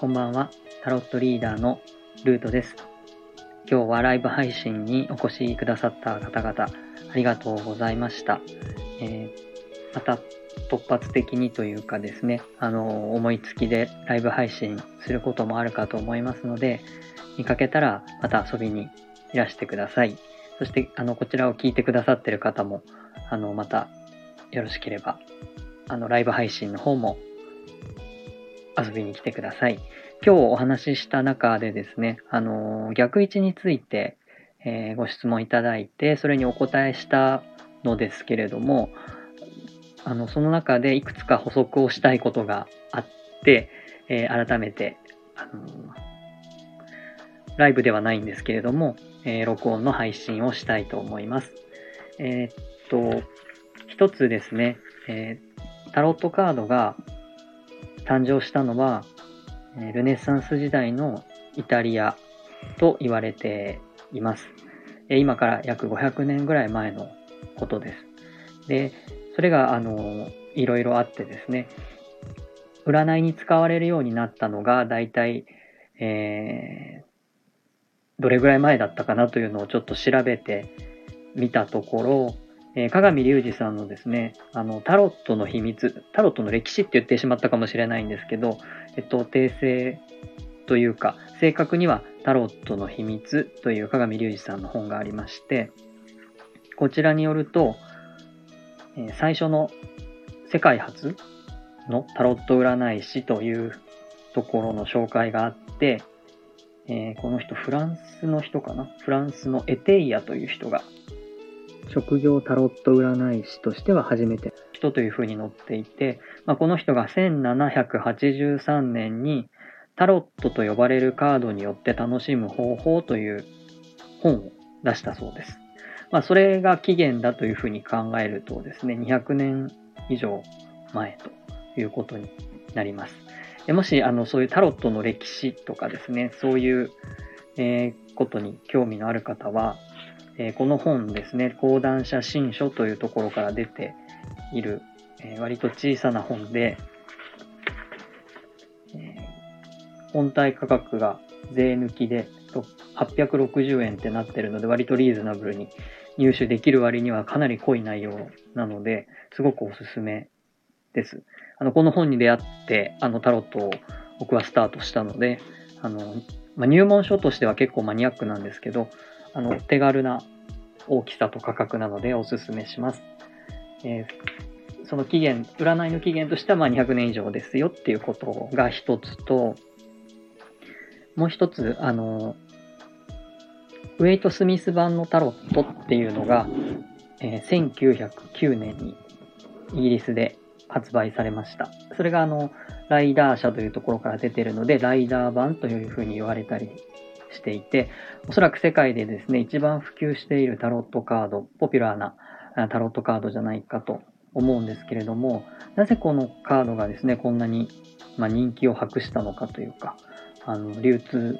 こんばんは。タロットリーダーのルートです。今日はライブ配信にお越しくださった方々、ありがとうございました。えー、また突発的にというかですね、あの、思いつきでライブ配信することもあるかと思いますので、見かけたらまた遊びにいらしてください。そして、あの、こちらを聞いてくださってる方も、あの、またよろしければ、あの、ライブ配信の方も遊びに来てください。今日お話しした中でですね、あの、逆位置について、えー、ご質問いただいて、それにお答えしたのですけれども、あの、その中でいくつか補足をしたいことがあって、えー、改めて、あのライブではないんですけれども、えー、録音の配信をしたいと思います。えー、っと、一つですね、えタロットカードが誕生したのは、ルネッサンス時代のイタリアと言われています。今から約500年ぐらい前のことです。で、それが、あの、いろいろあってですね、占いに使われるようになったのが、だいたい、えー、どれぐらい前だったかなというのをちょっと調べてみたところ、えー、鏡隆二さんのですね、あの、タロットの秘密、タロットの歴史って言ってしまったかもしれないんですけど、えっと、訂正というか、正確にはタロットの秘密という鏡隆二さんの本がありまして、こちらによると、え、最初の世界初のタロット占い師というところの紹介があって、えー、この人フランスの人かな？フランスのエテイアという人が職業タロット占い師としては初めて人というふうに載っていて、まあ、この人が1783年にタロットと呼ばれるカードによって楽しむ方法という本を出したそうです。まあ、それが起源だというふうに考えるとですね、200年以上前ということになります。もし、あの、そういうタロットの歴史とかですね、そういう、えー、ことに興味のある方は、えー、この本ですね、講談社新書というところから出ている、えー、割と小さな本で、えー、本体価格が税抜きで860円ってなってるので割とリーズナブルに入手できる割にはかなり濃い内容なので、すごくおすすめです。あの、この本に出会って、あの、タロットを僕はスタートしたので、あの、まあ、入門書としては結構マニアックなんですけど、あの、手軽な大きさと価格なのでおすすめします。えー、その期限、占いの期限としてはまあ200年以上ですよっていうことが一つと、もう一つ、あの、ウェイト・スミス版のタロットっていうのが、えー、1909年にイギリスで発売されました。それがあの、ライダー社というところから出てるので、ライダー版というふうに言われたりしていて、おそらく世界でですね、一番普及しているタロットカード、ポピュラーなタロットカードじゃないかと思うんですけれども、なぜこのカードがですね、こんなに、まあ、人気を博したのかというか、あの、流通、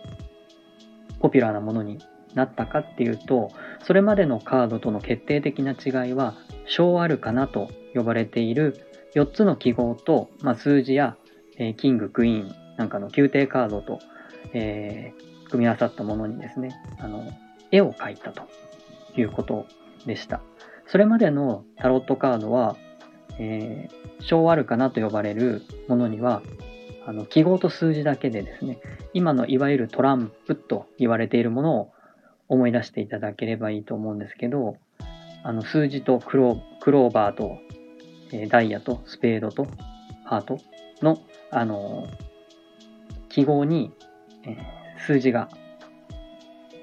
ポピュラーなものになったかっていうと、それまでのカードとの決定的な違いは、小アルカナと呼ばれている4つの記号と、まあ、数字や、えー、キング、クイーンなんかの宮廷カードと、えー、組み合わさったものにですね、あの、絵を描いたということでした。それまでのタロットカードは、えー、小アルカナと呼ばれるものには、あの、記号と数字だけでですね、今のいわゆるトランプと言われているものを思い出していただければいいと思うんですけど、あの、数字とクロクローバーと、えー、ダイヤとスペードとハートの、あの記号に、えー数字が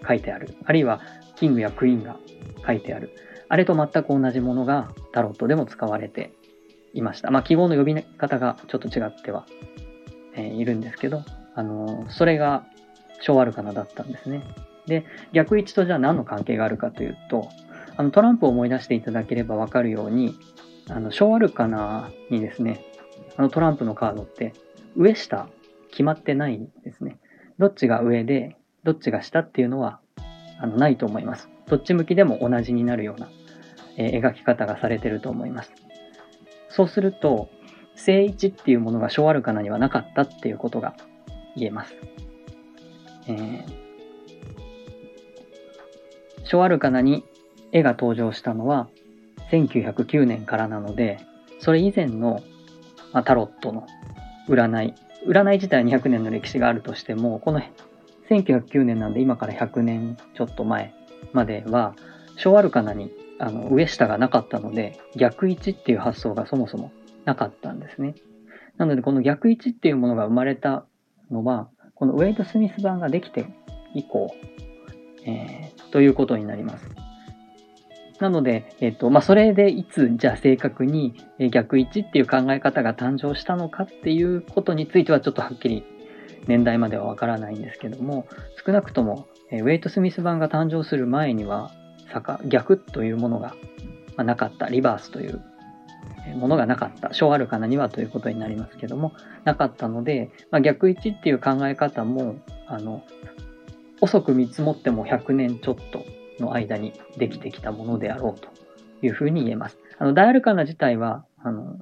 書いてある。あるいは、キングやクイーンが書いてある。あれと全く同じものがタロットでも使われていました。まあ、記号の呼び方がちょっと違っては、えー、いるんですけど、あのー、それが小アルカナだったんですね。で、逆位置とじゃあ何の関係があるかというと、あのトランプを思い出していただければわかるように、あの小アルカナにですね、あのトランプのカードって上下決まってないんですね。どっちが上で、どっちが下っていうのは、あの、ないと思います。どっち向きでも同じになるような、えー、描き方がされてると思います。そうすると、正位置っていうものが小アルカナにはなかったっていうことが言えます。えー、小アルカナに絵が登場したのは1909年からなので、それ以前の、まあ、タロットの占い、占い自体200年の歴史があるとしても、この1909年なんで今から100年ちょっと前までは、小アルカナにあの上下がなかったので、逆位置っていう発想がそもそもなかったんですね。なので、この逆位置っていうものが生まれたのは、このウェイト・スミス版ができて以降、えー、ということになります。なので、えっと、まあ、それでいつ、じゃあ正確に逆位置っていう考え方が誕生したのかっていうことについてはちょっとはっきり年代まではわからないんですけども、少なくとも、ウェイト・スミス版が誕生する前には、逆というものがなかった、リバースというものがなかった、小あるかなにはということになりますけども、なかったので、まあ、逆位置っていう考え方も、あの、遅く見積もっても100年ちょっとの間にできてきたものであろうというふうに言えます。あの、大アルカナ自体は、あの、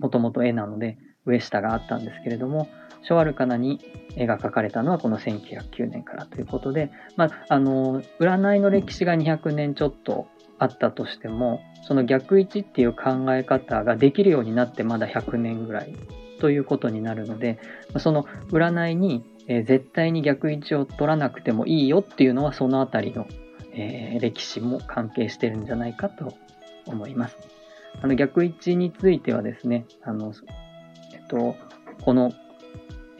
もともと絵なので、上下があったんですけれども、小アルカナに絵が描かれたのはこの1909年からということで、まあ、あの、占いの歴史が200年ちょっとあったとしても、その逆位置っていう考え方ができるようになってまだ100年ぐらいということになるので、その占いに、え絶対に逆位置を取らなくてもいいよっていうのはそのあたりの、えー、歴史も関係してるんじゃないかと思います。あの逆位置についてはですね、あの、えっと、この、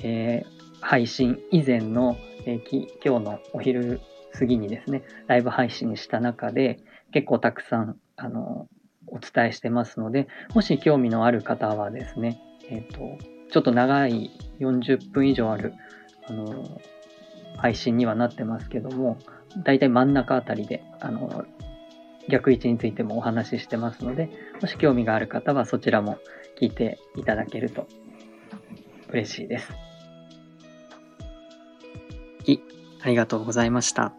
えー、配信以前の、えー、今日のお昼過ぎにですね、ライブ配信した中で結構たくさん、あの、お伝えしてますので、もし興味のある方はですね、えっ、と、ちょっと長い40分以上ある、あの、配信にはなってますけども、だいたい真ん中あたりで、あの、逆位置についてもお話ししてますので、もし興味がある方はそちらも聞いていただけると嬉しいです。い、ありがとうございました。